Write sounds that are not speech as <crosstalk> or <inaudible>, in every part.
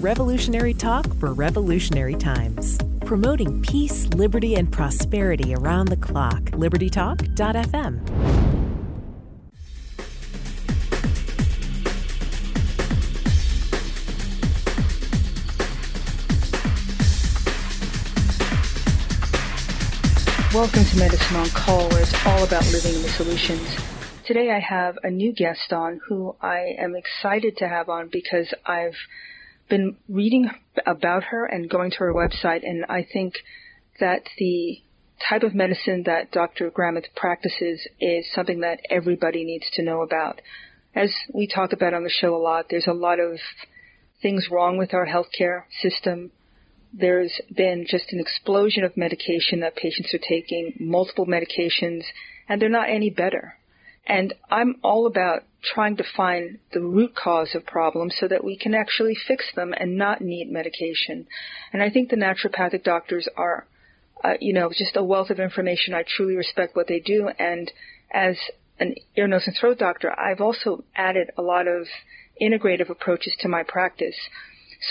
Revolutionary talk for revolutionary times. Promoting peace, liberty, and prosperity around the clock. LibertyTalk.fm. Welcome to Medicine on Call, where it's all about living in the solutions. Today I have a new guest on who I am excited to have on because I've been reading about her and going to her website, and I think that the type of medicine that Dr. Gramath practices is something that everybody needs to know about. As we talk about on the show a lot, there's a lot of things wrong with our healthcare system. There's been just an explosion of medication that patients are taking, multiple medications, and they're not any better. And I'm all about trying to find the root cause of problems so that we can actually fix them and not need medication. And I think the naturopathic doctors are, uh, you know, just a wealth of information. I truly respect what they do. And as an ear, nose, and throat doctor, I've also added a lot of integrative approaches to my practice.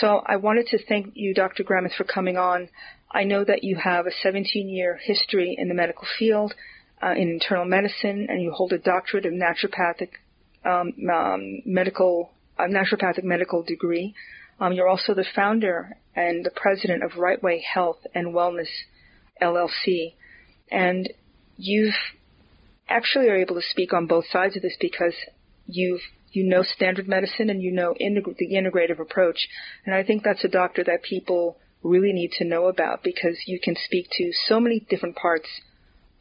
So I wanted to thank you, Dr. Gramath, for coming on. I know that you have a 17 year history in the medical field uh, in internal medicine, and you hold a doctorate of naturopathic um, um, medical naturopathic medical degree. Um, you're also the founder and the president of Right Way Health and Wellness LLC, and you've actually are able to speak on both sides of this because you've you know standard medicine and you know integ- the integrative approach, and I think that's a doctor that people really need to know about because you can speak to so many different parts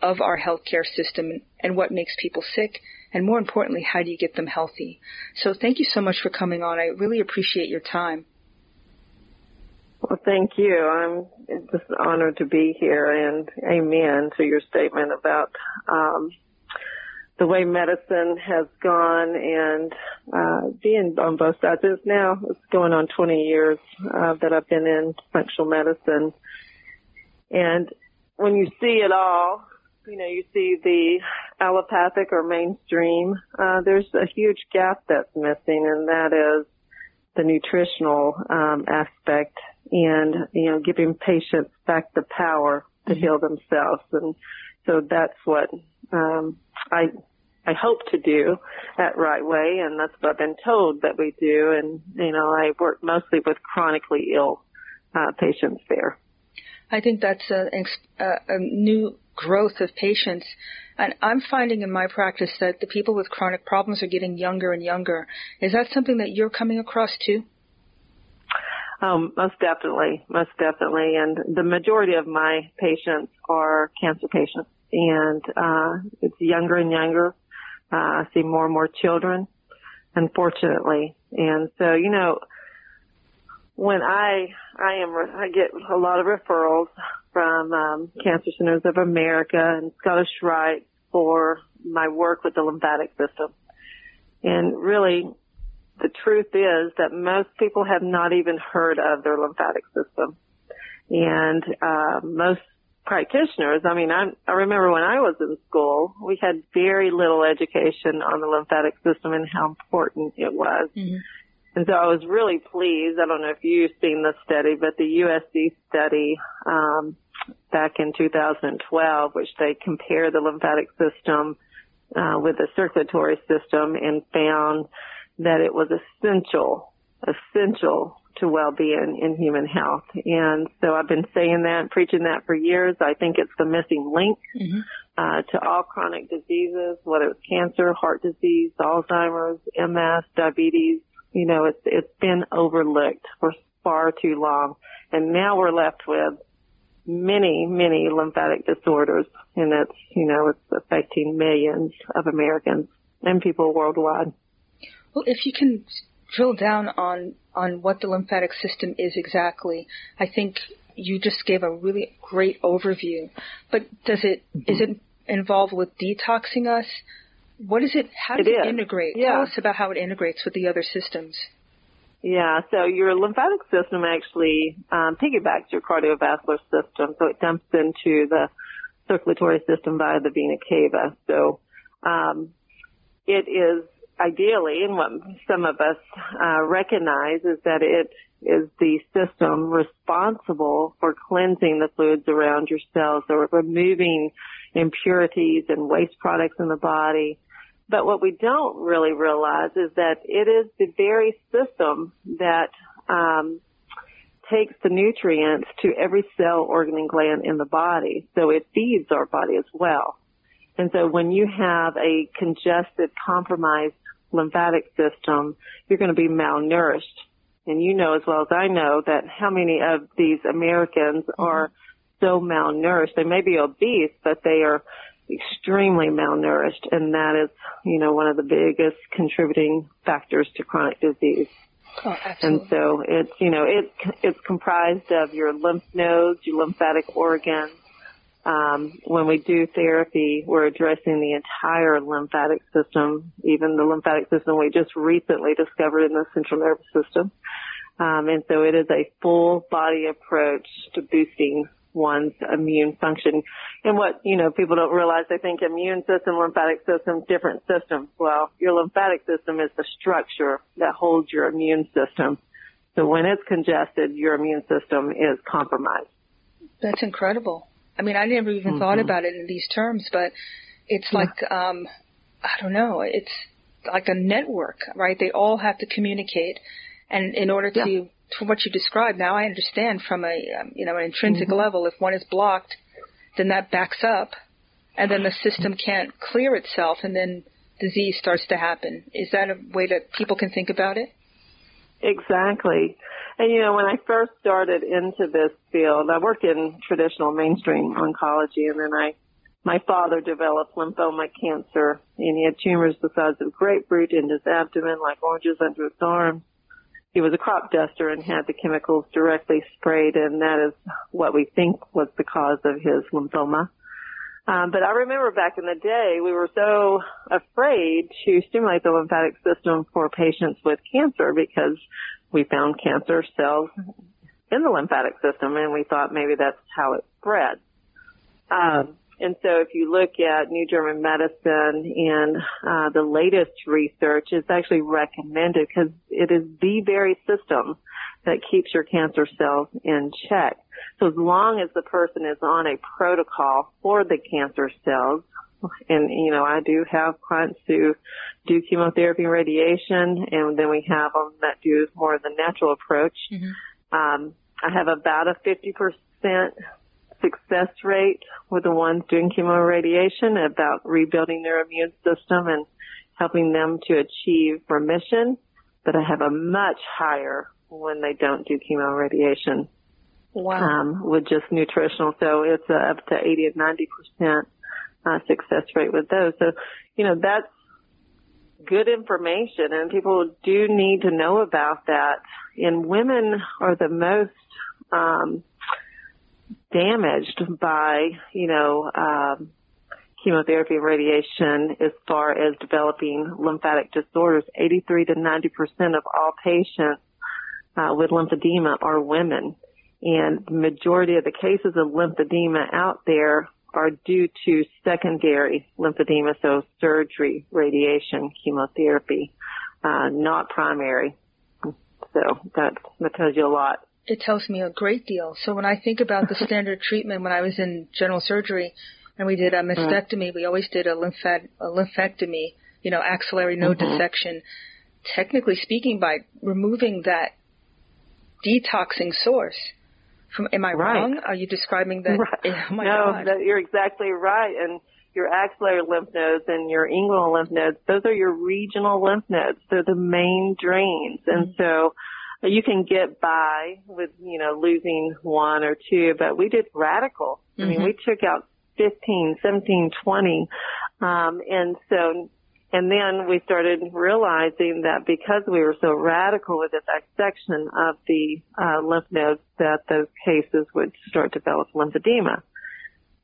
of our healthcare system and what makes people sick, and more importantly, how do you get them healthy? So thank you so much for coming on. I really appreciate your time. Well, thank you. I'm just honored to be here, and amen to your statement about um, the way medicine has gone and uh, being on both sides. It's now it's going on 20 years uh, that I've been in functional medicine, and when you see it all, you know, you see the allopathic or mainstream, uh, there's a huge gap that's missing, and that is the nutritional um, aspect and you know giving patients back the power to mm-hmm. heal themselves, and so that's what um, I I hope to do at Right Way, and that's what I've been told that we do. And you know, I work mostly with chronically ill uh, patients there. I think that's a, a, a new growth of patients. And I'm finding in my practice that the people with chronic problems are getting younger and younger. Is that something that you're coming across too? Um, most definitely, most definitely. And the majority of my patients are cancer patients, and uh, it's younger and younger. Uh, I see more and more children, unfortunately. And so, you know, when I I am I get a lot of referrals from um, Cancer Centers of America and Scottish Rite for my work with the lymphatic system. And really, the truth is that most people have not even heard of their lymphatic system. And uh, most practitioners, I mean, I, I remember when I was in school, we had very little education on the lymphatic system and how important it was. Mm-hmm. And so I was really pleased. I don't know if you've seen the study, but the USC study um, back in 2012, which they compare the lymphatic system uh, with the circulatory system and found that it was essential, essential to well-being in human health. And so I've been saying that, preaching that for years. I think it's the missing link mm-hmm. uh, to all chronic diseases, whether it's cancer, heart disease, Alzheimer's, MS, diabetes. You know, it's it's been overlooked for far too long, and now we're left with many, many lymphatic disorders, and it's, you know, it's affecting millions of Americans and people worldwide. Well, if you can drill down on, on what the lymphatic system is exactly, I think you just gave a really great overview. But does it, mm-hmm. is it involved with detoxing us? What is it, how does it, it integrate? Yeah. Tell us about how it integrates with the other systems. Yeah, so your lymphatic system actually um, piggybacks your cardiovascular system, so it dumps into the circulatory system via the vena cava. So um, it is ideally, and what some of us uh, recognize is that it is the system responsible for cleansing the fluids around your cells, so removing impurities and waste products in the body. But what we don't really realize is that it is the very system that um, takes the nutrients to every cell, organ, and gland in the body. So it feeds our body as well. And so when you have a congested, compromised lymphatic system, you're going to be malnourished. And you know as well as I know that how many of these Americans are so malnourished. They may be obese, but they are extremely malnourished. And that is, you know, one of the biggest contributing factors to chronic disease. Oh, and so it's, you know, it's, it's comprised of your lymph nodes, your lymphatic organs, um, when we do therapy, we're addressing the entire lymphatic system, even the lymphatic system we just recently discovered in the central nervous system. Um, and so it is a full body approach to boosting one's immune function. And what, you know, people don't realize, they think immune system, lymphatic system, different systems. Well, your lymphatic system is the structure that holds your immune system. So when it's congested, your immune system is compromised. That's incredible. I mean, I never even mm-hmm. thought about it in these terms, but it's yeah. like, um, I don't know, it's like a network, right? They all have to communicate. And in order to, yeah. From what you described, now I understand from a, um, you know, an intrinsic mm-hmm. level, if one is blocked, then that backs up and then the system can't clear itself and then disease starts to happen. Is that a way that people can think about it? Exactly. And you know, when I first started into this field, I worked in traditional mainstream oncology and then I, my father developed lymphoma cancer and he had tumors the size of grapefruit in his abdomen like oranges under his arms. He was a crop duster and had the chemicals directly sprayed and that is what we think was the cause of his lymphoma. Um, but I remember back in the day, we were so afraid to stimulate the lymphatic system for patients with cancer because we found cancer cells in the lymphatic system and we thought maybe that's how it spread. Um, and so if you look at New German Medicine and uh, the latest research, it's actually recommended because it is the very system that keeps your cancer cells in check. So as long as the person is on a protocol for the cancer cells, and you know, I do have clients who do chemotherapy and radiation, and then we have them that do more of the natural approach. Mm-hmm. Um, I have about a 50% success rate with the ones doing chemo radiation about rebuilding their immune system and helping them to achieve remission. But I have a much higher when they don't do chemo radiation. Wow. Um, with just nutritional. So it's uh, up to 80 and 90 percent uh, success rate with those. So, you know, that's good information and people do need to know about that. And women are the most, um, damaged by, you know, um, chemotherapy and radiation as far as developing lymphatic disorders. 83 to 90% of all patients uh, with lymphedema are women. And the majority of the cases of lymphedema out there are due to secondary lymphedema, so surgery, radiation, chemotherapy, uh, not primary. So that, that tells you a lot. It tells me a great deal. So when I think about the <laughs> standard treatment when I was in general surgery and we did a mastectomy, we always did a, lymphat- a lymphectomy, you know, axillary node mm-hmm. dissection. Technically speaking, by removing that detoxing source, from, am I right. wrong? Are you describing that? Right. <laughs> Oh no. That, you're exactly right. And your axillary lymph nodes and your inguinal lymph nodes, those are your regional lymph nodes. They're the main drains. Mm-hmm. And so you can get by with, you know, losing one or two, but we did radical. Mm-hmm. I mean, we mm-hmm. took out 15, 17, 20. Um, and so and then we started realizing that because we were so radical with the dissection of the uh, lymph nodes, that those cases would start to develop lymphedema.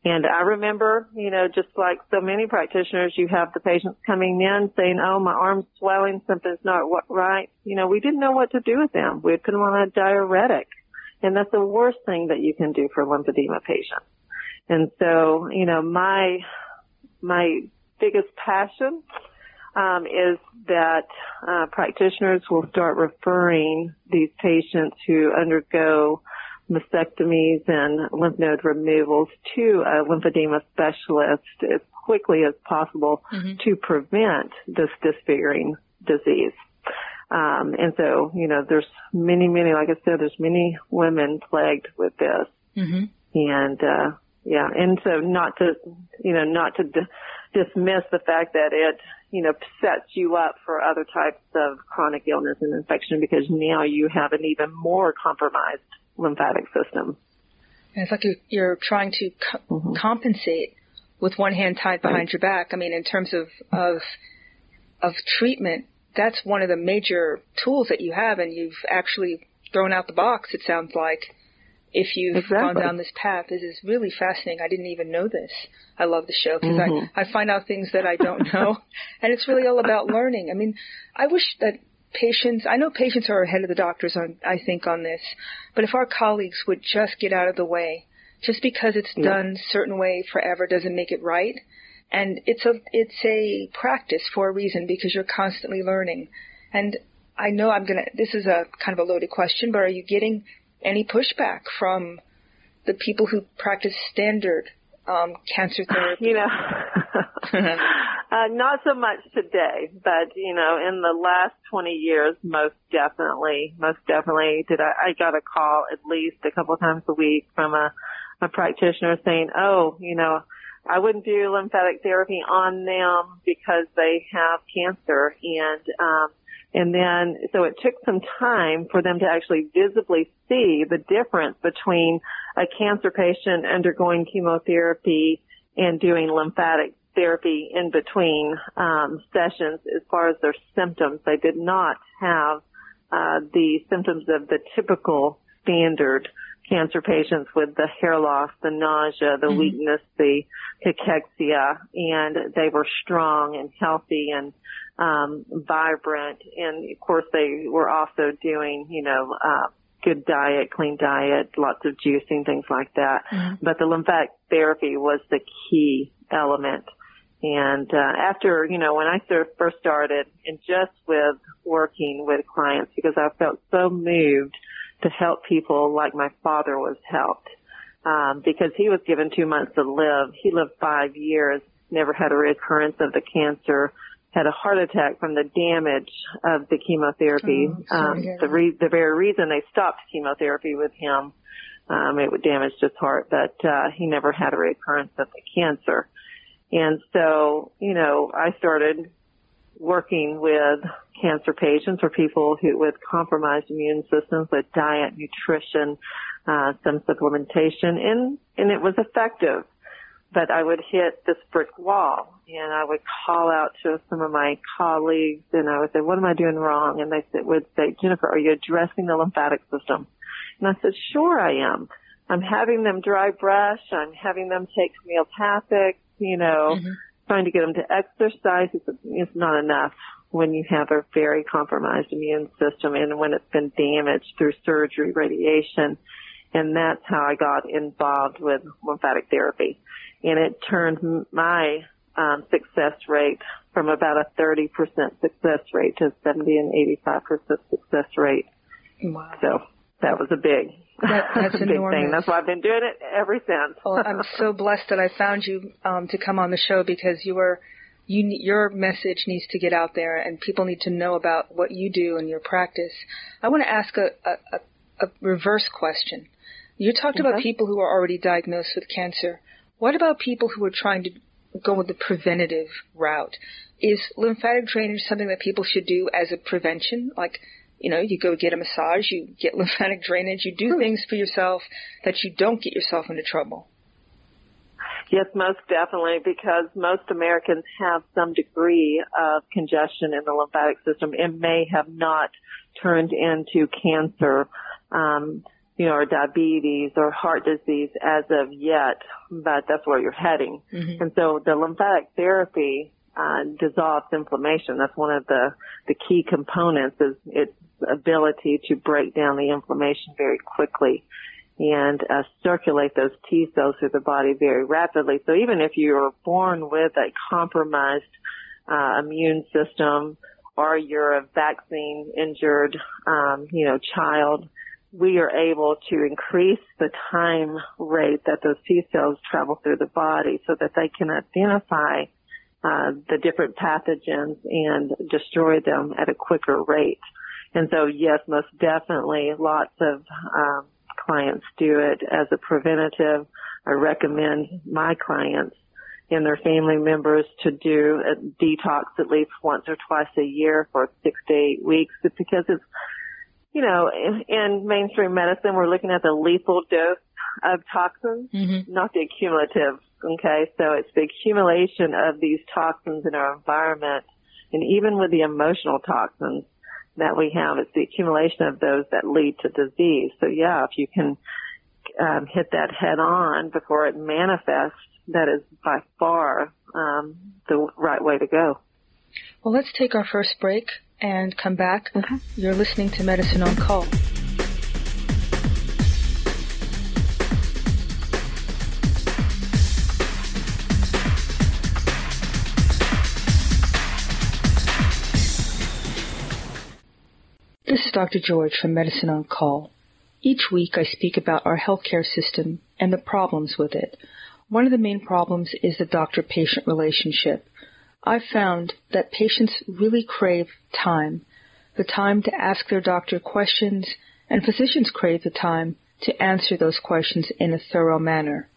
And I remember, you know, just like so many practitioners, you have the patients coming in saying, "Oh, my arm's swelling, something's not right." You know, we didn't know what to do with them. We'd put them on a diuretic, and that's the worst thing that you can do for lymphedema patients. And so, you know, my my biggest passion um, is that uh, practitioners will start referring these patients who undergo mastectomies and lymph node removals to a lymphedema specialist as quickly as possible mm-hmm. to prevent this disfiguring disease. Um, and so, you know, there's many, many, like I said, there's many women plagued with this. Mm-hmm. And, uh, yeah, and so not to, you know, not to d- dismiss the fact that it, you know, sets you up for other types of chronic illness and infection because now you have an even more compromised lymphatic system. And it's like you're, you're trying to co- mm-hmm. compensate with one hand tied behind right. your back. I mean, in terms of, of, of treatment, that's one of the major tools that you have and you've actually thrown out the box, it sounds like if you've exactly. gone down this path. This is really fascinating. I didn't even know this. I love the show because mm-hmm. I, I find out things that I don't <laughs> know. and it's really all about learning. I mean, I wish that patients, I know patients are ahead of the doctors on, I think on this, but if our colleagues would just get out of the way, just because it's yeah. done certain way forever doesn't make it right. And it's a, it's a practice for a reason because you're constantly learning. And I know I'm gonna, this is a kind of a loaded question, but are you getting any pushback from the people who practice standard um, cancer <laughs> therapy? You know, <laughs> uh, not so much today, but you know, in the last 20 years, most definitely, most definitely did I, I got a call at least a couple times a week from a, a practitioner saying, oh, you know, I wouldn't do lymphatic therapy on them because they have cancer. And, um, and then, so it took some time for them to actually visibly see the difference between a cancer patient undergoing chemotherapy and doing lymphatic therapy in between um, sessions as far as their symptoms. They did not have uh, the symptoms of the typical standard cancer patients with the hair loss, the nausea, the mm-hmm. weakness, the cachexia, and they were strong and healthy and um, vibrant. And of course, they were also doing, you know, uh, good diet, clean diet, lots of juicing, things like that. Mm-hmm. But the lymphatic therapy was the key element. And uh, after, you know, when I first started, and just with working with clients, because I felt so moved to help people like my father was helped, um, because he was given two months to live. He lived five years, never had a recurrence of the cancer, had a heart attack from the damage of the chemotherapy. Oh, um, the, re- the very reason they stopped chemotherapy with him, um, it would damage his heart, but uh, he never had a recurrence of the cancer. And so, you know, I started working with cancer patients or people who with compromised immune systems with diet, nutrition, uh, some supplementation, and and it was effective but I would hit this brick wall and I would call out to some of my colleagues and I would say, what am I doing wrong? And they would say, Jennifer, are you addressing the lymphatic system? And I said, sure I am. I'm having them dry brush. I'm having them take homeopathic, you know, mm-hmm. trying to get them to exercise. is, it's not enough when you have a very compromised immune system and when it's been damaged through surgery, radiation. And that's how I got involved with lymphatic therapy and it turned my um, success rate from about a 30% success rate to 70 and 85% success rate. Wow. So that was a big, that, <laughs> that's big enormous. thing. That's why I've been doing it ever since. well, I'm <laughs> so blessed that I found you um, to come on the show because you were, you, your message needs to get out there and people need to know about what you do and your practice. I want to ask a, a, a reverse question. You talked about people who are already diagnosed with cancer. What about people who are trying to go with the preventative route? Is lymphatic drainage something that people should do as a prevention? Like, you know, you go get a massage, you get <laughs> lymphatic drainage, you do things for yourself that you don't get yourself into trouble. Yes, most definitely, because most Americans have some degree of congestion in the lymphatic system and may have not turned into cancer. Um, you know, or diabetes or heart disease as of yet, but that's where you're heading. Mm-hmm. And so the lymphatic therapy uh, dissolves inflammation. That's one of the the key components is its ability to break down the inflammation very quickly and uh, circulate those T cells through the body very rapidly. So even if you're born with a compromised uh, immune system or you're a vaccine injured, um, you know, child, we are able to increase the time rate that those T cells travel through the body so that they can identify uh, the different pathogens and destroy them at a quicker rate. And so, yes, most definitely, lots of um, clients do it as a preventative. I recommend my clients and their family members to do a detox at least once or twice a year for six to eight weeks because it's, you know, in, in mainstream medicine, we're looking at the lethal dose of toxins, mm-hmm. not the accumulative. Okay. So it's the accumulation of these toxins in our environment. And even with the emotional toxins that we have, it's the accumulation of those that lead to disease. So yeah, if you can um, hit that head on before it manifests, that is by far um, the right way to go. Well, let's take our first break and come back. Mm-hmm. You're listening to Medicine on Call. Is Dr. George from Medicine on Call. Each week I speak about our healthcare system and the problems with it. One of the main problems is the doctor-patient relationship. I've found that patients really crave time, the time to ask their doctor questions, and physicians crave the time to answer those questions in a thorough manner.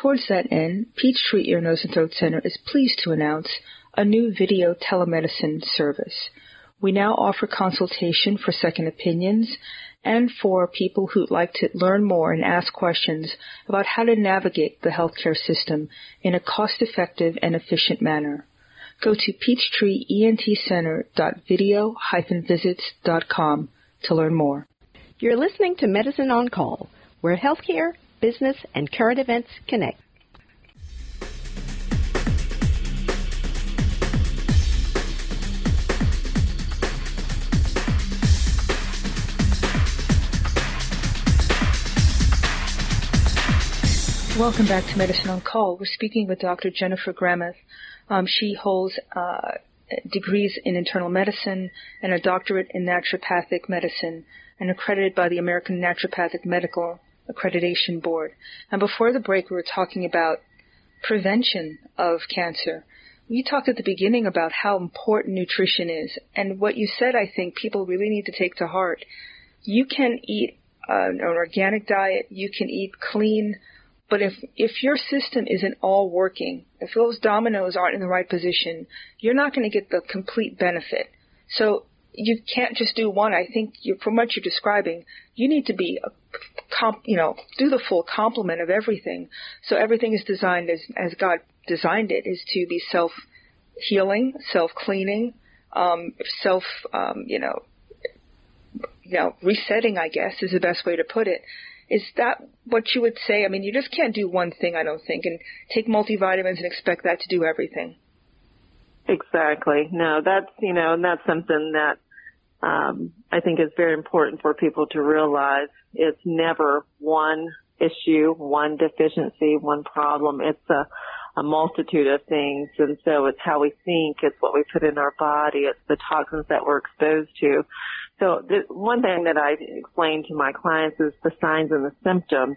Towards that end, Peachtree Ear, Nose, and Throat Center is pleased to announce a new video telemedicine service. We now offer consultation for second opinions and for people who'd like to learn more and ask questions about how to navigate the healthcare system in a cost-effective and efficient manner. Go to peachtreeentcenter.video-visits.com to learn more. You're listening to Medicine on Call, where healthcare, business, and current events connect. Welcome back to Medicine on Call. We're speaking with Dr. Jennifer Gramath. Um, she holds uh, degrees in internal medicine and a doctorate in naturopathic medicine and accredited by the American Naturopathic Medical Accreditation Board. And before the break, we were talking about prevention of cancer. You talked at the beginning about how important nutrition is, and what you said, I think people really need to take to heart. You can eat uh, an organic diet, you can eat clean, but if, if your system isn't all working, if those dominoes aren't in the right position, you're not going to get the complete benefit. So you can't just do one. I think you, from what you're describing, you need to be, a comp, you know, do the full complement of everything. So everything is designed as, as God designed it, is to be self healing, self cleaning, um, self, um, you know, you know, resetting. I guess is the best way to put it. Is that what you would say? I mean, you just can't do one thing, I don't think, and take multivitamins and expect that to do everything. Exactly. No, that's, you know, and that's something that um, I think is very important for people to realize. It's never one issue, one deficiency, one problem. It's a, a multitude of things. And so it's how we think. It's what we put in our body. It's the toxins that we're exposed to. So the one thing that I explain to my clients is the signs and the symptoms.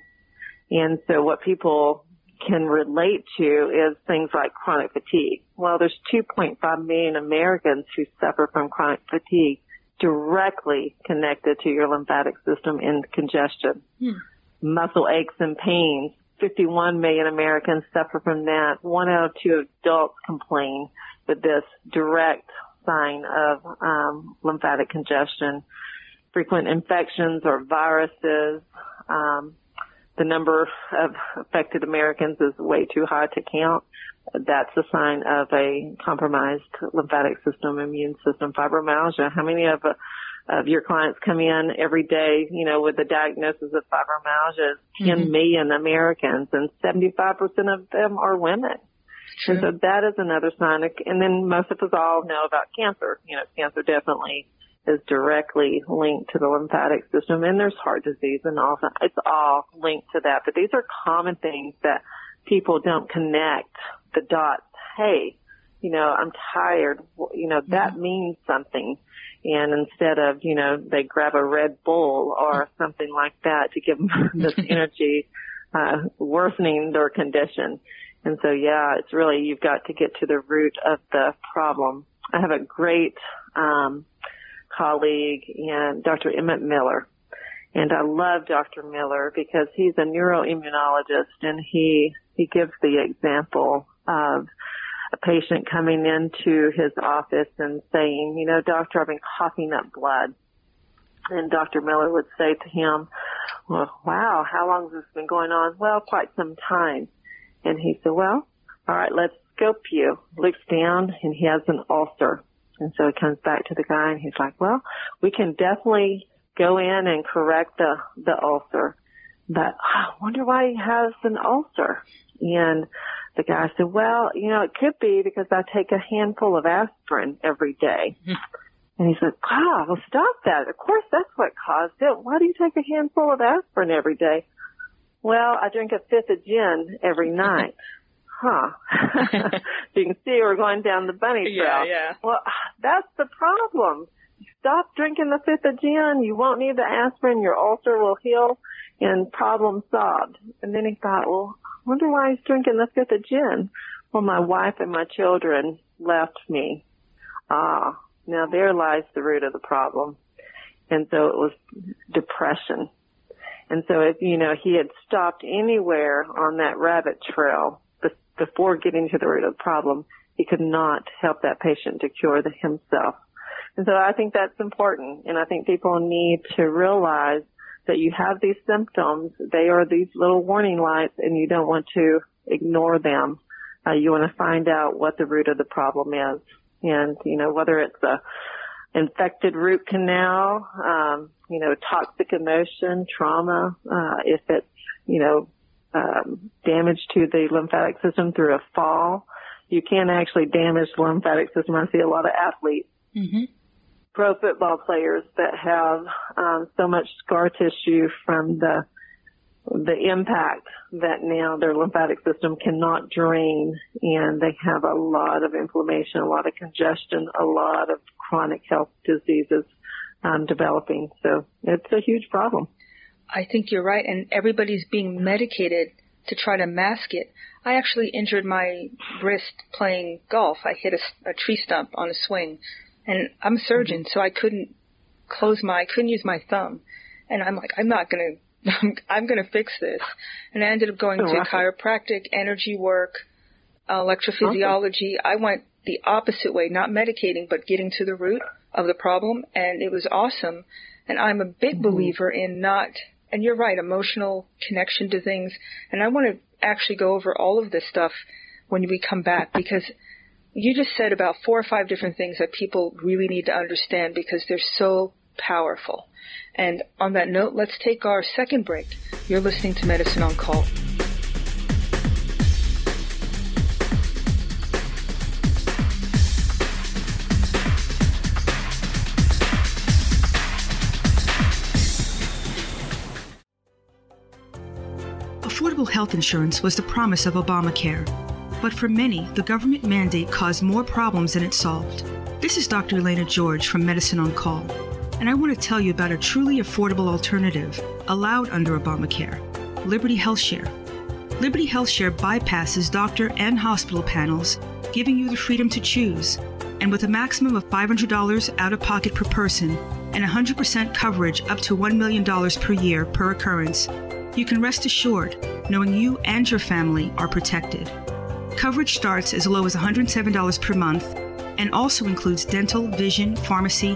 And so what people can relate to is things like chronic fatigue. Well, there's 2.5 million Americans who suffer from chronic fatigue directly connected to your lymphatic system and congestion. Hmm. Muscle aches and pains. 51 million Americans suffer from that. One out of two adults complain with this direct sign of um, lymphatic congestion. Frequent infections or viruses. Um, the number of affected Americans is way too high to count. That's a sign of a compromised lymphatic system, immune system, fibromyalgia. How many of uh, of your clients come in every day, you know, with the diagnosis of fibromyalgia? Mm-hmm. 10 million Americans, and 75% of them are women. True. And so that is another sign. And then most of us all know about cancer. You know, cancer definitely is directly linked to the lymphatic system and there's heart disease and all that. It's all linked to that. But these are common things that people don't connect the dots. Hey, you know, I'm tired. You know, that mm-hmm. means something. And instead of, you know, they grab a Red Bull or something like that to give them <laughs> this <laughs> energy, uh, worsening their condition. And so, yeah, it's really, you've got to get to the root of the problem. I have a great, um, colleague and Dr. Emmett Miller. And I love Dr. Miller because he's a neuroimmunologist and he, he gives the example of a patient coming into his office and saying, you know, doctor, I've been coughing up blood. And Dr. Miller would say to him, well, wow, how long has this been going on? Well, quite some time. And he said, well, all right, let's scope you. Looks down and he has an ulcer. And so he comes back to the guy and he's like, well, we can definitely go in and correct the, the ulcer. But oh, I wonder why he has an ulcer. And the guy said, well, you know, it could be because I take a handful of aspirin every day. <laughs> And he said, wow, well stop that. Of course that's what caused it. Why do you take a handful of aspirin every day? Well, I drink a fifth of gin every <laughs> night. huh. <laughs> you can see we're going down the bunny trail. Yeah, yeah. Well, that's the problem. Stop drinking the fifth of gin. You won't need the aspirin. Your ulcer will heal and problem solved. And then he thought, well, I wonder why he's drinking the fifth of gin. Well, my wife and my children left me. Ah, now there lies the root of the problem. And so it was depression. And so if, you know, he had stopped anywhere on that rabbit trail before getting to the root of the problem, he could not help that patient to cure the, himself. And so I think that's important. And I think people need to realize that you have these symptoms. They are these little warning lights and you don't want to ignore them. Uh, you want to find out what the root of the problem is. And, you know, whether it's a infected root canal, um, you know, toxic emotion, trauma, uh, if it's, you know, um, damage to the lymphatic system through a fall, you can actually damage the lymphatic system. I see a lot of athletes, mm-hmm. pro football players that have um, so much scar tissue from the the impact that now their lymphatic system cannot drain and they have a lot of inflammation, a lot of congestion, a lot of chronic health diseases um, developing. So it's a huge problem. I think you're right, and everybody's being medicated to try to mask it. I actually injured my wrist playing golf. I hit a, a tree stump on a swing, and I'm a surgeon, mm-hmm. so I couldn't close my, I couldn't use my thumb, and I'm like, I'm not gonna, I'm, I'm gonna fix this, and I ended up going oh, to chiropractic, energy work, uh, electrophysiology. Awesome. I went the opposite way, not medicating, but getting to the root of the problem, and it was awesome. And I'm a big mm-hmm. believer in not and you're right, emotional connection to things. And I want to actually go over all of this stuff when we come back because you just said about four or five different things that people really need to understand because they're so powerful. And on that note, let's take our second break. You're listening to Medicine on Call. Affordable health insurance was the promise of Obamacare. But for many, the government mandate caused more problems than it solved. This is Dr. Elena George from Medicine on Call, and I want to tell you about a truly affordable alternative allowed under Obamacare Liberty Health Share. Liberty Health Share bypasses doctor and hospital panels, giving you the freedom to choose. And with a maximum of $500 out of pocket per person and 100% coverage up to $1 million per year per occurrence, you can rest assured knowing you and your family are protected. Coverage starts as low as $107 per month and also includes dental, vision, pharmacy,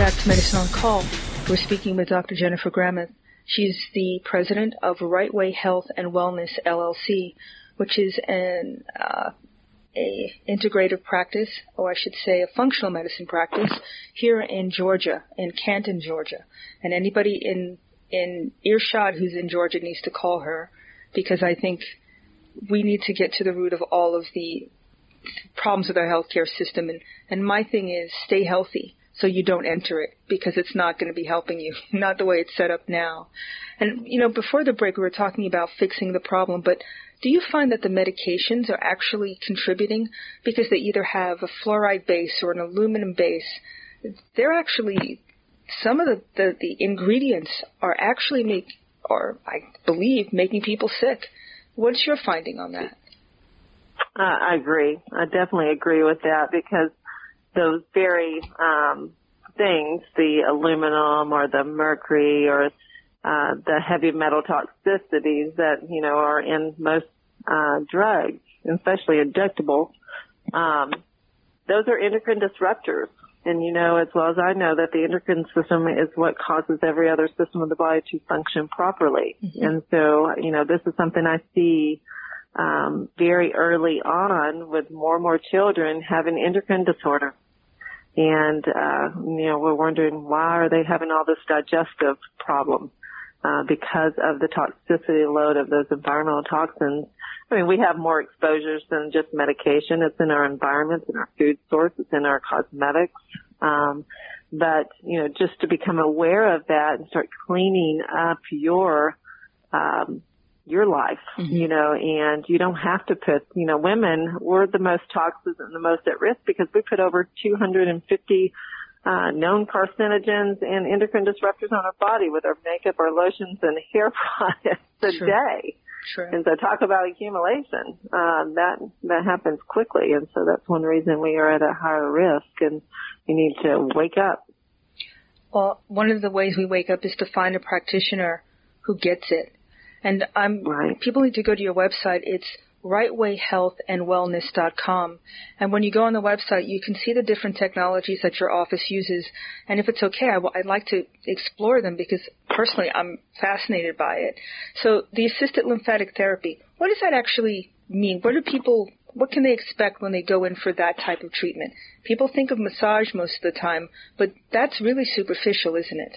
Back to Medicine on Call. We're speaking with Dr. Jennifer Gramath. She's the president of Right Way Health and Wellness LLC, which is an uh, a integrative practice, or I should say a functional medicine practice here in Georgia, in Canton, Georgia. And anybody in in earshot who's in Georgia needs to call her because I think we need to get to the root of all of the problems with our healthcare system. And, and my thing is stay healthy so you don't enter it because it's not going to be helping you, <laughs> not the way it's set up now. And, you know, before the break we were talking about fixing the problem, but do you find that the medications are actually contributing because they either have a fluoride base or an aluminum base? They're actually, some of the, the, the ingredients are actually make, or I believe, making people sick. What's your finding on that? Uh, I agree. I definitely agree with that because those very um, things, the aluminum or the mercury or uh, the heavy metal toxicities that you know are in most uh, drugs, especially injectables, um, those are endocrine disruptors. And you know as well as I know that the endocrine system is what causes every other system of the body to function properly. Mm-hmm. And so, you know, this is something I see um, very early on with more and more children having endocrine disorder. And, uh, you know, we're wondering why are they having all this digestive problem? Uh, because of the toxicity load of those environmental toxins. I mean, we have more exposures than just medication. It's in our environments, in our food source, it's in our cosmetics. Um, but, you know, just to become aware of that and start cleaning up your, um, your life, mm-hmm. you know, and you don't have to put, you know, women, we're the most toxic and the most at risk because we put over 250 uh, known carcinogens and endocrine disruptors on our body with our makeup, our lotions, and hair <laughs> products a True. day. True. And so talk about accumulation. Um, that that happens quickly, and so that's one reason we are at a higher risk, and we need to wake up. Well, one of the ways we wake up is to find a practitioner who gets it and I'm right. people need to go to your website. It's rightwayhealthandwellness.com. And when you go on the website, you can see the different technologies that your office uses. And if it's okay, i w- I'd like to explore them because personally I'm fascinated by it. So the assisted lymphatic therapy, what does that actually mean? What do people, what can they expect when they go in for that type of treatment? People think of massage most of the time, but that's really superficial, isn't it?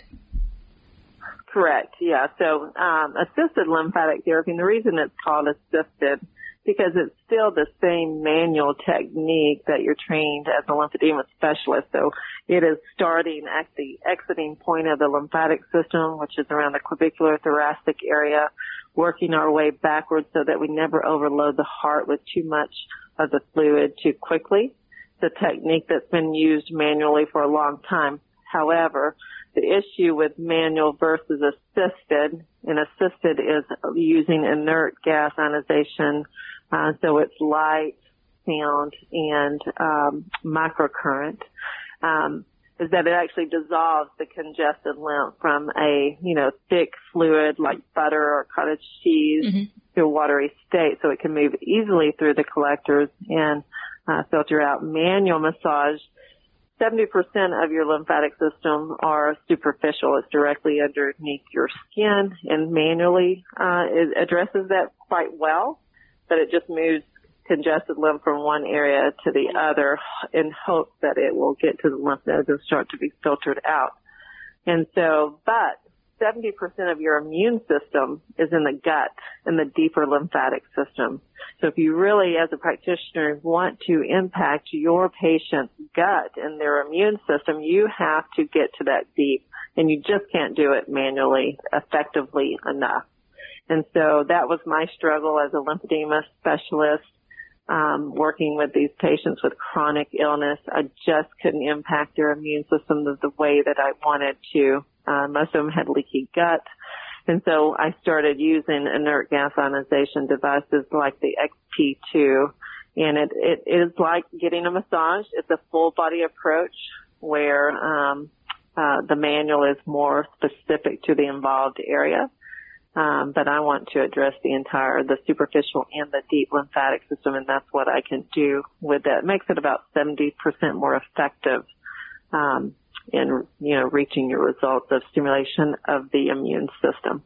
Correct. Yeah. So um, assisted lymphatic therapy, and the reason it's called assisted because it's still the same manual technique that you're trained as a lymphedema specialist. So it is starting at the exiting point of the lymphatic system, which is around the clavicular thoracic area, working our way backwards so that we never overload the heart with too much of the fluid too quickly. It's a technique that's been used manually for a long time. However, the issue with manual versus assisted, and assisted is using inert gas ionization, uh, so it's light, sound, and um, microcurrent. Um, is that it actually dissolves the congested lymph from a, you know, thick fluid like butter or cottage cheese mm-hmm. to a watery state so it can move easily through the collectors and uh, filter out. Manual massage 70% of your lymphatic system are superficial. It's directly underneath your skin and manually uh, it addresses that quite well, but it just moves congested lymph from one area to the other in hopes that it will get to the lymph nodes and start to be filtered out. And so, but 70% of your immune system is in the gut in the deeper lymphatic system. So if you really, as a practitioner, want to impact your patient's gut and their immune system, you have to get to that deep and you just can't do it manually effectively enough. And so that was my struggle as a lymphedema specialist, um, working with these patients with chronic illness. I just couldn't impact their immune system the, the way that I wanted to. Uh, most of them had leaky gut. And so I started using inert gas ionization devices like the XP2. And it, it is like getting a massage. It's a full body approach where, um, uh, the manual is more specific to the involved area. Um, but I want to address the entire, the superficial and the deep lymphatic system, and that's what I can do with. It makes it about 70% more effective um, in you know reaching your results of stimulation of the immune system.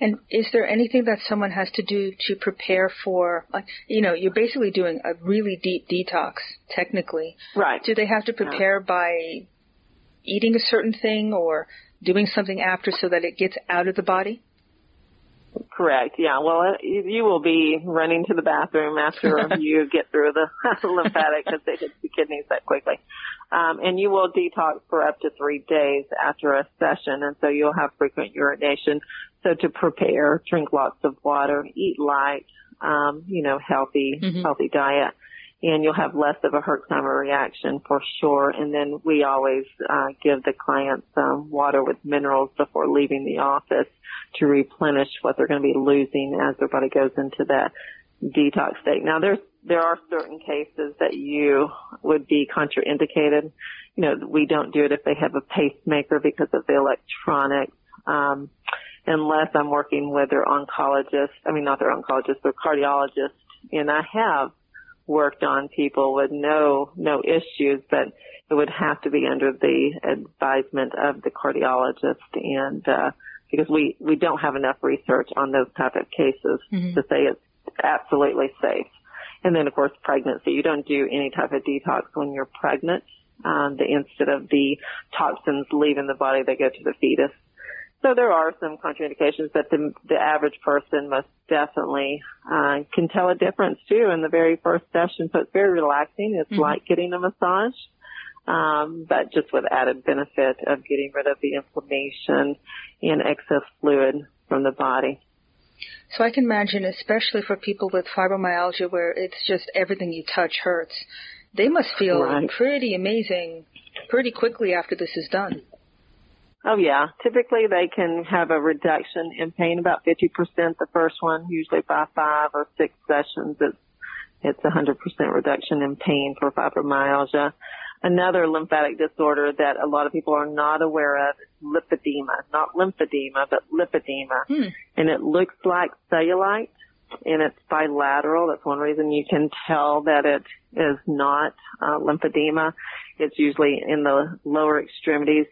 And is there anything that someone has to do to prepare for, like, you know, you're basically doing a really deep detox, technically. Right. Do they have to prepare yeah. by eating a certain thing or doing something after so that it gets out of the body? Correct. Yeah. Well, you will be running to the bathroom after <laughs> you get through the <laughs> lymphatic because they hit the kidneys that quickly. Um, and you will detox for up to three days after a session, and so you'll have frequent urination. So to prepare, drink lots of water, eat light, um, you know, healthy, mm-hmm. healthy diet and you'll have less of a Herxheimer reaction for sure. And then we always uh, give the clients um, water with minerals before leaving the office to replenish what they're going to be losing as their body goes into that detox state. Now there's there are certain cases that you would be contraindicated. You know, we don't do it if they have a pacemaker because of the electronics. Um, unless I'm working with their oncologist, I mean not their oncologist, their cardiologist, and I have worked on people with no no issues, but it would have to be under the advisement of the cardiologist and uh because we we don't have enough research on those type of cases mm-hmm. to say it's absolutely safe. And then of course pregnancy, you don't do any type of detox when you're pregnant. Um, the instead of the toxins leaving the body, they go to the fetus. So there are some contraindications, but the, the average person most definitely uh, can tell a difference too in the very first session. So it's very relaxing. It's mm-hmm. like getting a massage, um, but just with added benefit of getting rid of the inflammation and excess fluid from the body. So I can imagine, especially for people with fibromyalgia, where it's just everything you touch hurts, they must feel right. pretty amazing pretty quickly after this is done. Oh yeah. Typically they can have a reduction in pain about 50% the first one, usually by five or six sessions. It's, it's a 100% reduction in pain for fibromyalgia. Another lymphatic disorder that a lot of people are not aware of is lipedema, not lymphedema, but lipedema. Hmm. And it looks like cellulite and it's bilateral. That's one reason you can tell that it is not uh, lymphedema. It's usually in the lower extremities.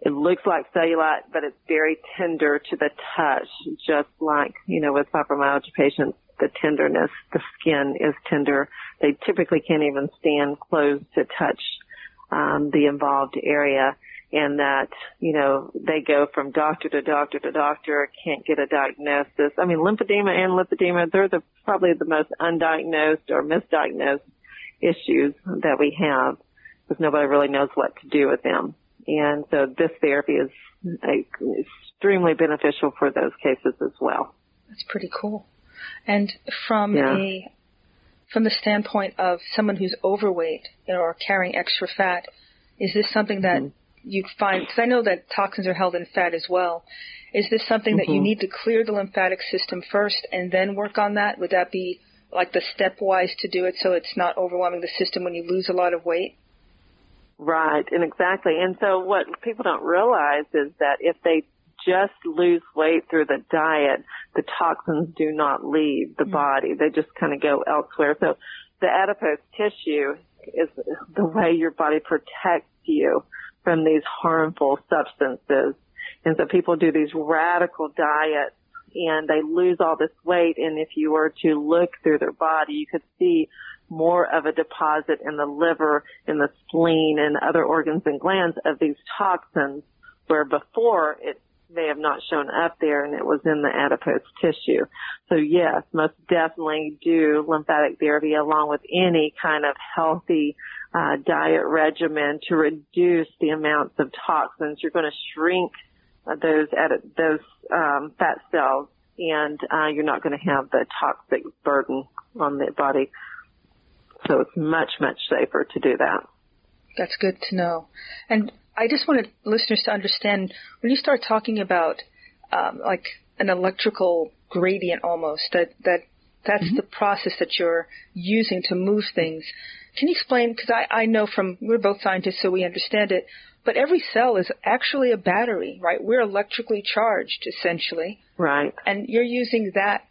It looks like cellulite, but it's very tender to the touch, just like, you know, with fibromyalgia patients, the tenderness, the skin is tender. They typically can't even stand close to touch um, the involved area and that, you know, they go from doctor to doctor to doctor, can't get a diagnosis. I mean, lymphedema and lipedema, they're the, probably the most undiagnosed or misdiagnosed issues that we have because nobody really knows what to do with them. And so this therapy is extremely beneficial for those cases as well. That's pretty cool. And from yeah. a from the standpoint of someone who's overweight or carrying extra fat, is this something that mm-hmm. you find? Because I know that toxins are held in fat as well. Is this something mm-hmm. that you mm-hmm. need to clear the lymphatic system first and then work on that? Would that be like the stepwise to do it so it's not overwhelming the system when you lose a lot of weight? Right, and exactly. And so what people don't realize is that if they just lose weight through the diet, the toxins do not leave the mm-hmm. body. They just kind of go elsewhere. So the adipose tissue is the way your body protects you from these harmful substances. And so people do these radical diets and they lose all this weight. And if you were to look through their body, you could see more of a deposit in the liver, in the spleen, and other organs and glands of these toxins, where before it may have not shown up there and it was in the adipose tissue. So yes, most definitely do lymphatic therapy along with any kind of healthy uh, diet regimen to reduce the amounts of toxins. You're going to shrink uh, those those um, fat cells, and uh, you're not going to have the toxic burden on the body so it's much, much safer to do that. That's good to know. And I just wanted listeners to understand when you start talking about um, like an electrical gradient almost, that, that that's mm-hmm. the process that you're using to move things. Can you explain? Because I, I know from, we're both scientists, so we understand it, but every cell is actually a battery, right? We're electrically charged, essentially. Right. And you're using that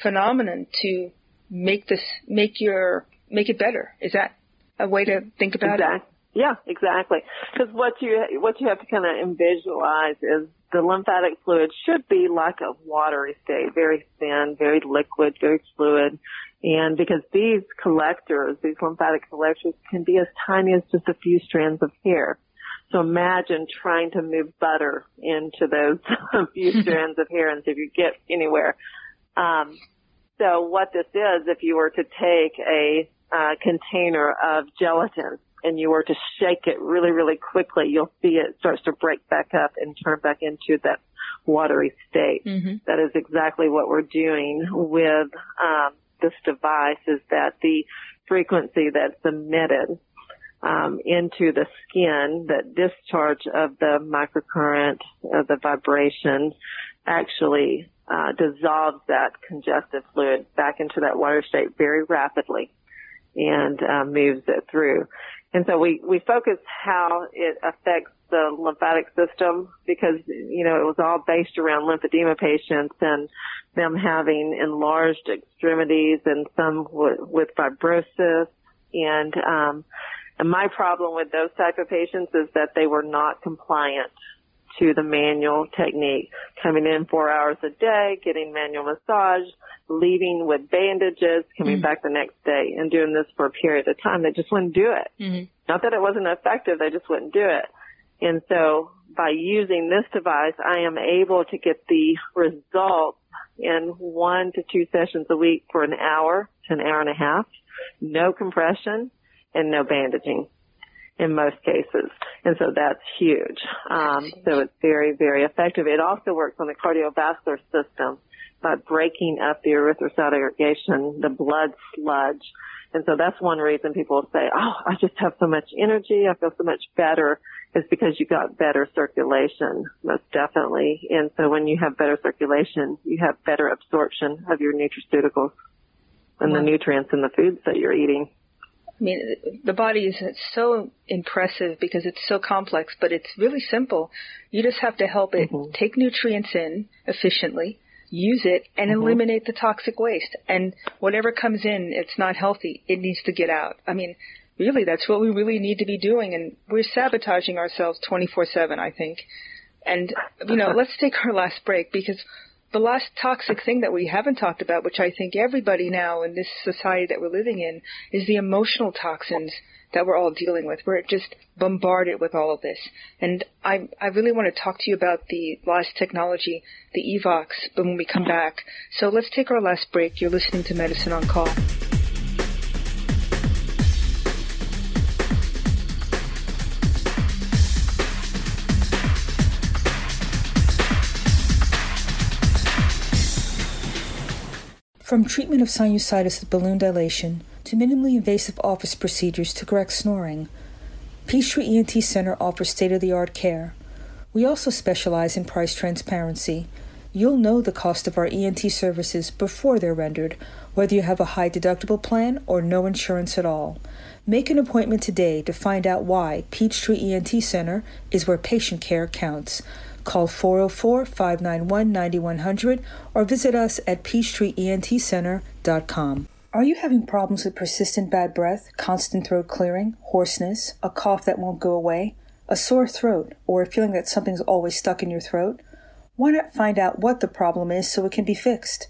phenomenon to make this, make your make it better. Is that a way to think about exactly. it? Yeah, exactly. Because what you what you have to kind of visualize is the lymphatic fluid should be like a watery state, very thin, very liquid, very fluid. And because these collectors, these lymphatic collectors can be as tiny as just a few strands of hair. So imagine trying to move butter into those <laughs> few <laughs> strands of hair and see if you get anywhere. Um, so what this is, if you were to take a uh, container of gelatin and you were to shake it really, really quickly, you'll see it starts to break back up and turn back into that watery state. Mm-hmm. That is exactly what we're doing with um, this device. Is that the frequency that's emitted um, into the skin, that discharge of the microcurrent, of the vibration, actually uh, dissolves that congestive fluid back into that water state very rapidly and uh, moves it through. And so we, we focus how it affects the lymphatic system because, you know, it was all based around lymphedema patients and them having enlarged extremities and some with, with fibrosis. And, um, and my problem with those type of patients is that they were not compliant to the manual technique, coming in four hours a day, getting manual massage, leaving with bandages, coming mm-hmm. back the next day and doing this for a period of time. They just wouldn't do it. Mm-hmm. Not that it wasn't effective, they just wouldn't do it. And so by using this device, I am able to get the results in one to two sessions a week for an hour to an hour and a half, no compression and no bandaging in most cases. And so that's huge. Um, so it's very, very effective. It also works on the cardiovascular system by breaking up the erythrocyte aggregation, the blood sludge. And so that's one reason people say, oh, I just have so much energy. I feel so much better. Is because you got better circulation, most definitely. And so when you have better circulation, you have better absorption of your nutraceuticals and the nutrients in the foods that you're eating. I mean, the body is so impressive because it's so complex, but it's really simple. You just have to help it mm-hmm. take nutrients in efficiently, use it, and mm-hmm. eliminate the toxic waste. And whatever comes in, it's not healthy. It needs to get out. I mean, really, that's what we really need to be doing. And we're sabotaging ourselves 24-7, I think. And, you know, <laughs> let's take our last break because the last toxic thing that we haven't talked about, which I think everybody now in this society that we're living in, is the emotional toxins that we're all dealing with. We're just bombarded with all of this. And I, I really want to talk to you about the last technology, the Evox, but when we come back. So let's take our last break. You're listening to Medicine on Call. From treatment of sinusitis with balloon dilation to minimally invasive office procedures to correct snoring, Peachtree ENT Center offers state of the art care. We also specialize in price transparency. You'll know the cost of our ENT services before they're rendered, whether you have a high deductible plan or no insurance at all. Make an appointment today to find out why Peachtree ENT Center is where patient care counts. Call 404 591 9100 or visit us at peachtreeentcenter.com. Are you having problems with persistent bad breath, constant throat clearing, hoarseness, a cough that won't go away, a sore throat, or a feeling that something's always stuck in your throat? Why not find out what the problem is so it can be fixed?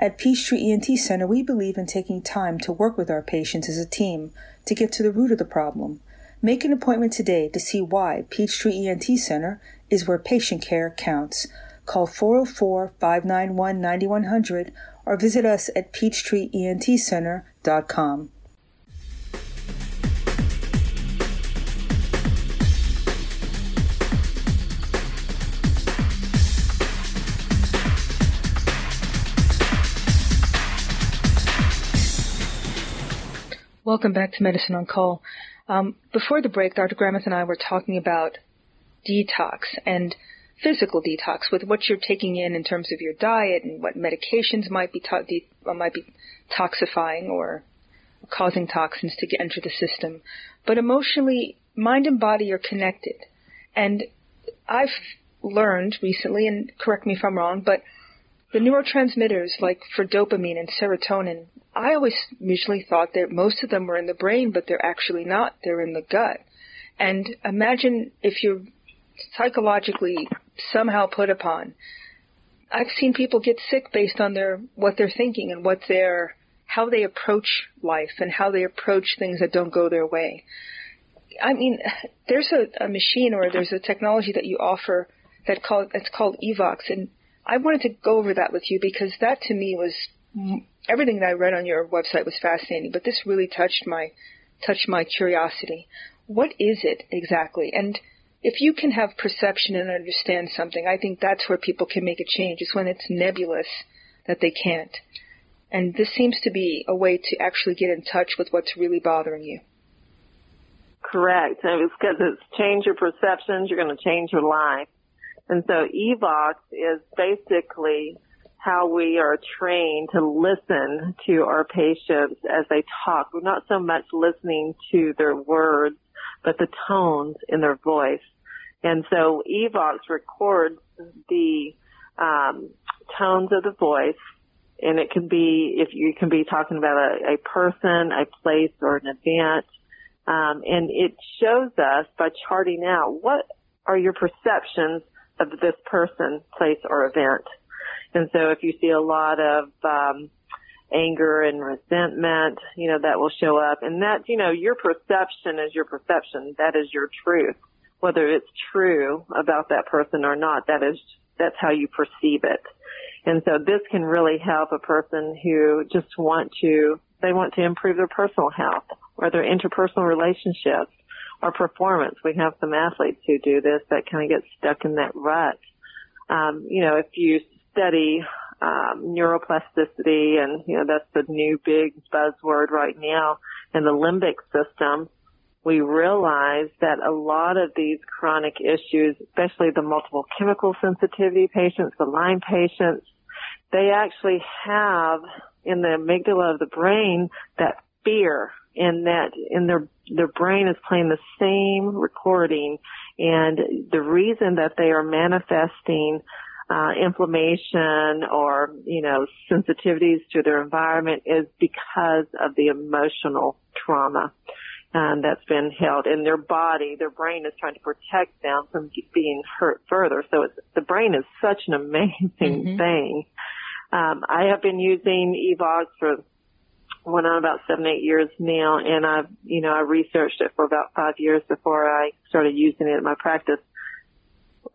At Peachtree ENT Center, we believe in taking time to work with our patients as a team to get to the root of the problem. Make an appointment today to see why Peachtree ENT Center is where patient care counts. Call 404 591 9100 or visit us at peachtreeentcenter.com. Welcome back to Medicine on Call. Um, before the break, Dr. Gramath and I were talking about detox and physical detox with what you're taking in in terms of your diet and what medications might be to- de- might be toxifying or causing toxins to enter the system. But emotionally, mind and body are connected. And I've learned recently, and correct me if I'm wrong, but the neurotransmitters like for dopamine and serotonin, I always usually thought that most of them were in the brain, but they're actually not. They're in the gut. And imagine if you're psychologically somehow put upon. I've seen people get sick based on their what they're thinking and what their how they approach life and how they approach things that don't go their way. I mean, there's a, a machine or there's a technology that you offer that it's called Evox, and I wanted to go over that with you because that to me was everything that I read on your website was fascinating, but this really touched my touched my curiosity. What is it exactly? And if you can have perception and understand something, I think that's where people can make a change. It's when it's nebulous that they can't. And this seems to be a way to actually get in touch with what's really bothering you. Correct. And it's because it's change your perceptions, you're going to change your life. And so EVOX is basically how we are trained to listen to our patients as they talk. We're not so much listening to their words, but the tones in their voice. And so EVOX records the um, tones of the voice, and it can be if you can be talking about a, a person, a place, or an event, um, and it shows us by charting out what are your perceptions of this person, place, or event. And so if you see a lot of um, anger and resentment, you know, that will show up. And that, you know, your perception is your perception. That is your truth. Whether it's true about that person or not, that is, that's how you perceive it. And so this can really help a person who just want to, they want to improve their personal health or their interpersonal relationships or performance. We have some athletes who do this that kind of get stuck in that rut. Um, you know, if you study um, neuroplasticity, and you know that's the new big buzzword right now in the limbic system, we realize that a lot of these chronic issues, especially the multiple chemical sensitivity patients, the Lyme patients, they actually have in the amygdala of the brain that fear and that in their their brain is playing the same recording. And the reason that they are manifesting uh, inflammation or you know sensitivities to their environment is because of the emotional trauma um, that's been held in their body. Their brain is trying to protect them from being hurt further. So it's, the brain is such an amazing mm-hmm. thing. Um, I have been using Evox for went on about seven, eight years now, and I've, you know, I researched it for about five years before I started using it in my practice.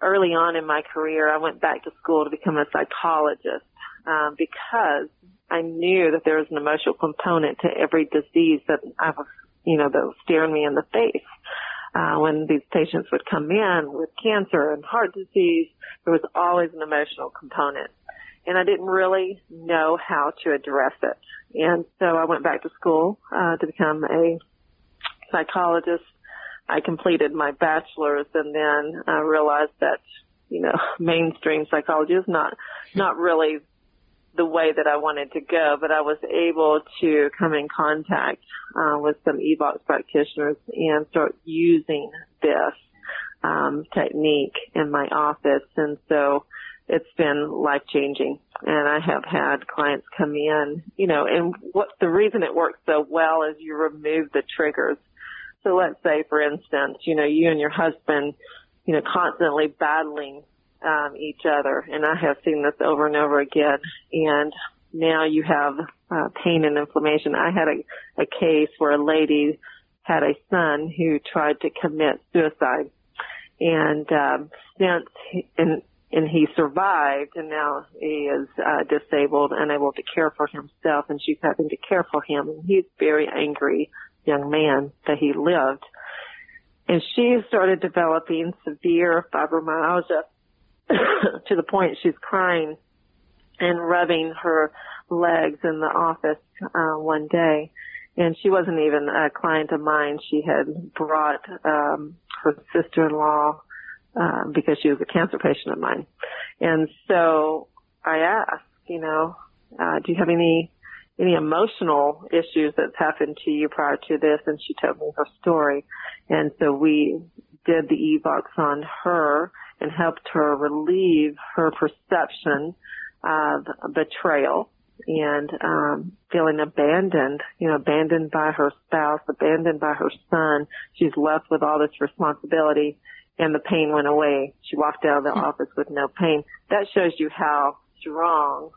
Early on in my career, I went back to school to become a psychologist um, because I knew that there was an emotional component to every disease that I was, you know, that was staring me in the face. Uh, when these patients would come in with cancer and heart disease, there was always an emotional component and I didn't really know how to address it. And so I went back to school uh, to become a psychologist. I completed my bachelor's and then I realized that, you know, <laughs> mainstream psychology is not, not really the way that I wanted to go, but I was able to come in contact uh, with some EVOX practitioners and start using this um, technique in my office. And so it's been life changing. And I have had clients come in, you know, and what the reason it works so well is you remove the triggers. So let's say, for instance, you know, you and your husband, you know, constantly battling um, each other, and I have seen this over and over again. And now you have uh, pain and inflammation. I had a, a case where a lady had a son who tried to commit suicide, and um, since he, and and he survived and now he is uh, disabled unable to care for himself and she's having to care for him and he's very angry young man that he lived. And she started developing severe fibromyalgia <coughs> to the point she's crying and rubbing her legs in the office uh, one day. And she wasn't even a client of mine. She had brought um her sister-in-law uh, because she was a cancer patient of mine. And so I asked, you know, uh, do you have any any emotional issues that's happened to you prior to this? And she told me her story. And so we did the EVOX on her and helped her relieve her perception of betrayal and um feeling abandoned, you know, abandoned by her spouse, abandoned by her son. She's left with all this responsibility and the pain went away. She walked out of the office with no pain. That shows you how strong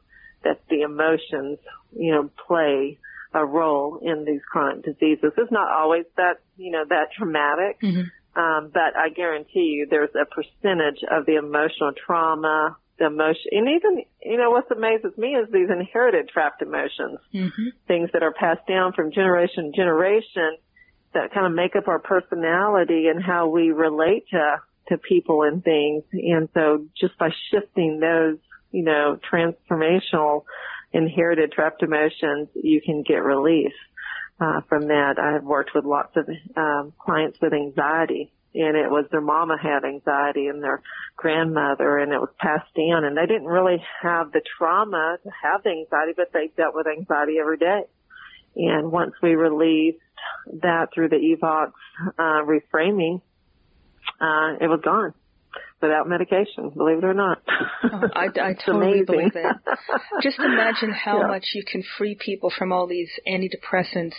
that the emotions, you know, play a role in these chronic diseases. It's not always that, you know, that traumatic, mm-hmm. um, but I guarantee you there's a percentage of the emotional trauma, the emotion, and even, you know, what amazes me is these inherited trapped emotions, mm-hmm. things that are passed down from generation to generation that kind of make up our personality and how we relate to, to people and things. And so just by shifting those, you know, transformational inherited trapped emotions, you can get relief uh, from that. I have worked with lots of um, clients with anxiety, and it was their mama had anxiety and their grandmother, and it was passed down, and they didn't really have the trauma to have the anxiety, but they dealt with anxiety every day. And once we released that through the EVOX uh, reframing, uh, it was gone without medication, believe it or not. Oh, I, I <laughs> totally believe it. Just imagine how yeah. much you can free people from all these antidepressants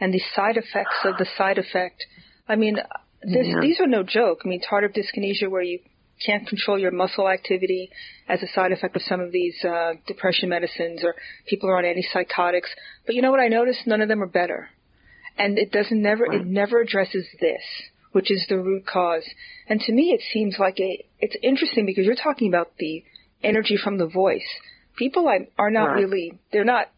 and the side effects of the side effect. I mean, this, yeah. these are no joke. I mean, tardive dyskinesia where you can't control your muscle activity as a side effect of some of these uh, depression medicines or people are on antipsychotics. But you know what I noticed? None of them are better. And it doesn't never, it never addresses this which is the root cause. And to me, it seems like a, it's interesting because you're talking about the energy from the voice. People are not really, they're not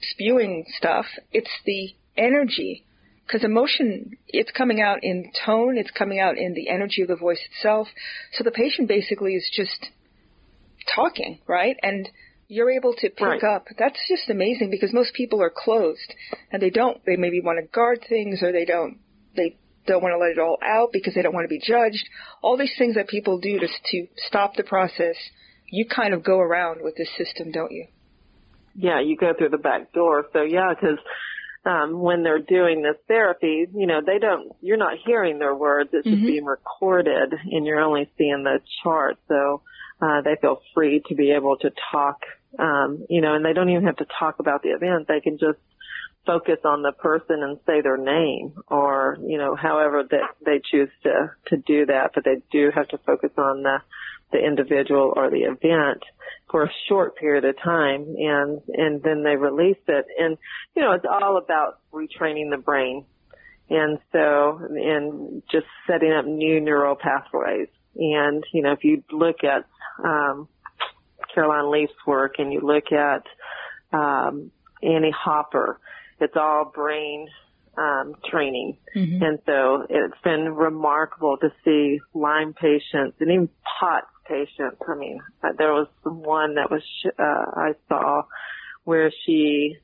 spewing stuff. It's the energy. Because emotion, it's coming out in tone, it's coming out in the energy of the voice itself. So the patient basically is just talking, right? And you're able to pick right. up. That's just amazing because most people are closed and they don't, they maybe want to guard things or they don't, they don't want to let it all out because they don't want to be judged. All these things that people do to, to stop the process, you kind of go around with this system, don't you? Yeah, you go through the back door. So yeah, because um, when they're doing this therapy, you know, they don't, you're not hearing their words. It's mm-hmm. just being recorded and you're only seeing the chart. So, uh, they feel free to be able to talk, um, you know, and they don't even have to talk about the event. They can just focus on the person and say their name or, you know, however that they choose to, to do that, but they do have to focus on the, the individual or the event for a short period of time and, and then they release it. And, you know, it's all about retraining the brain. And so, and just setting up new neural pathways. And, you know, if you look at, um, Caroline Leaf's work and you look at, um, Annie Hopper, it's all brain um, training. Mm-hmm. And so it's been remarkable to see Lyme patients and even POTS patients. I mean, uh, there was one that was, uh, I saw where she,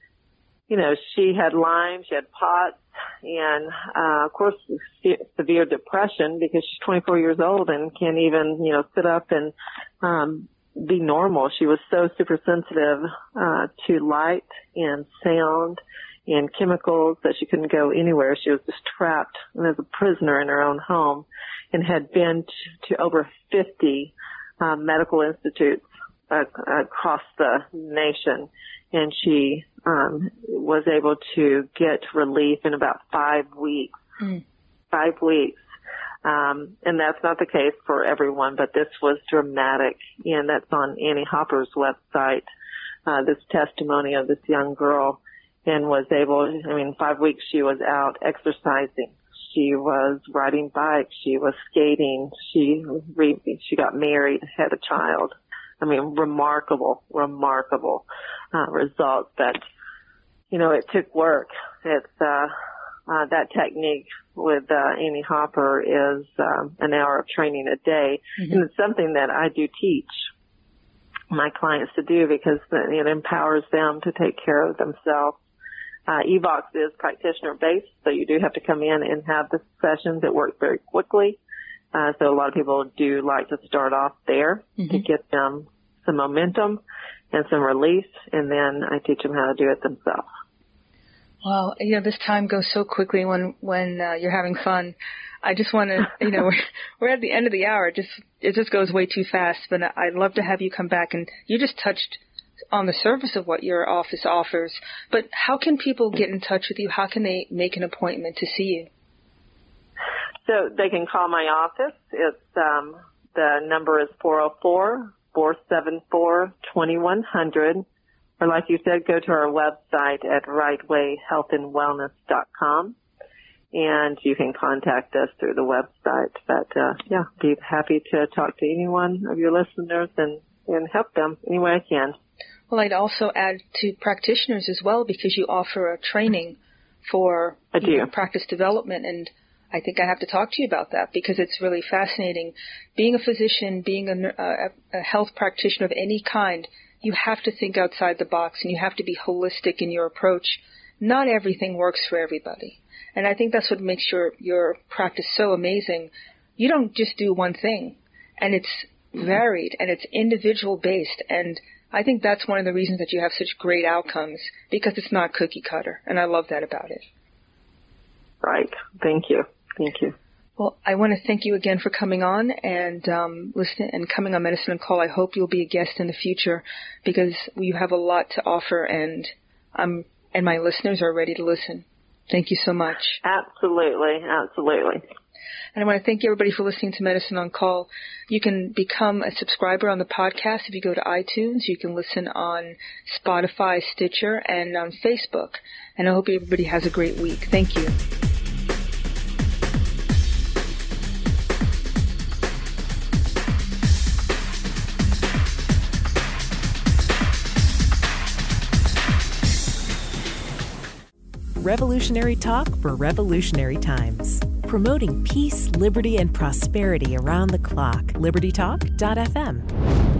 you know, she had Lyme, she had POTS, and, uh, of course, severe depression because she's 24 years old and can't even, you know, sit up and, um, be normal. She was so super sensitive, uh, to light and sound and chemicals that she couldn't go anywhere. She was just trapped and as a prisoner in her own home and had been to, to over 50 um, medical institutes uh, across the nation. And she um, was able to get relief in about five weeks. Mm. Five weeks. Um, and that's not the case for everyone, but this was dramatic. And that's on Annie Hopper's website, uh, this testimony of this young girl and was able, I mean, five weeks she was out exercising. She was riding bikes. She was skating. She re- she got married, had a child. I mean, remarkable, remarkable uh, results. But you know, it took work. It's uh, uh, that technique with uh, Annie Hopper is um, an hour of training a day, mm-hmm. and it's something that I do teach my clients to do because it empowers them to take care of themselves uh, EVOX is practitioner based, so you do have to come in and have the sessions. It works very quickly. Uh, so a lot of people do like to start off there mm-hmm. to get them some momentum and some release, and then I teach them how to do it themselves. Well, you know, this time goes so quickly when when uh, you're having fun. I just want to, you know, <laughs> we're, we're at the end of the hour. It just it just goes way too fast. But I'd love to have you come back, and you just touched on the surface of what your office offers, but how can people get in touch with you? How can they make an appointment to see you? So they can call my office. It's um, the number is 404 474 2100. Or like you said, go to our website at rightwayhealthandwellness.com and you can contact us through the website. But uh, yeah, be happy to talk to anyone of your listeners and, and help them any way I can. Well, I'd also add to practitioners as well because you offer a training for you know, practice development and I think I have to talk to you about that because it's really fascinating. Being a physician, being a, a, a health practitioner of any kind, you have to think outside the box and you have to be holistic in your approach. Not everything works for everybody. And I think that's what makes your, your practice so amazing. You don't just do one thing and it's mm-hmm. varied and it's individual based and I think that's one of the reasons that you have such great outcomes because it's not cookie cutter and I love that about it. Right. Thank you. Thank you. Well, I want to thank you again for coming on and um, listening and coming on Medicine on Call. I hope you'll be a guest in the future because you have a lot to offer, and I'm and my listeners are ready to listen. Thank you so much. Absolutely, absolutely. And I want to thank everybody for listening to Medicine on Call. You can become a subscriber on the podcast if you go to iTunes. You can listen on Spotify, Stitcher, and on Facebook. And I hope everybody has a great week. Thank you. Revolutionary talk for revolutionary times. Promoting peace, liberty, and prosperity around the clock. LibertyTalk.fm.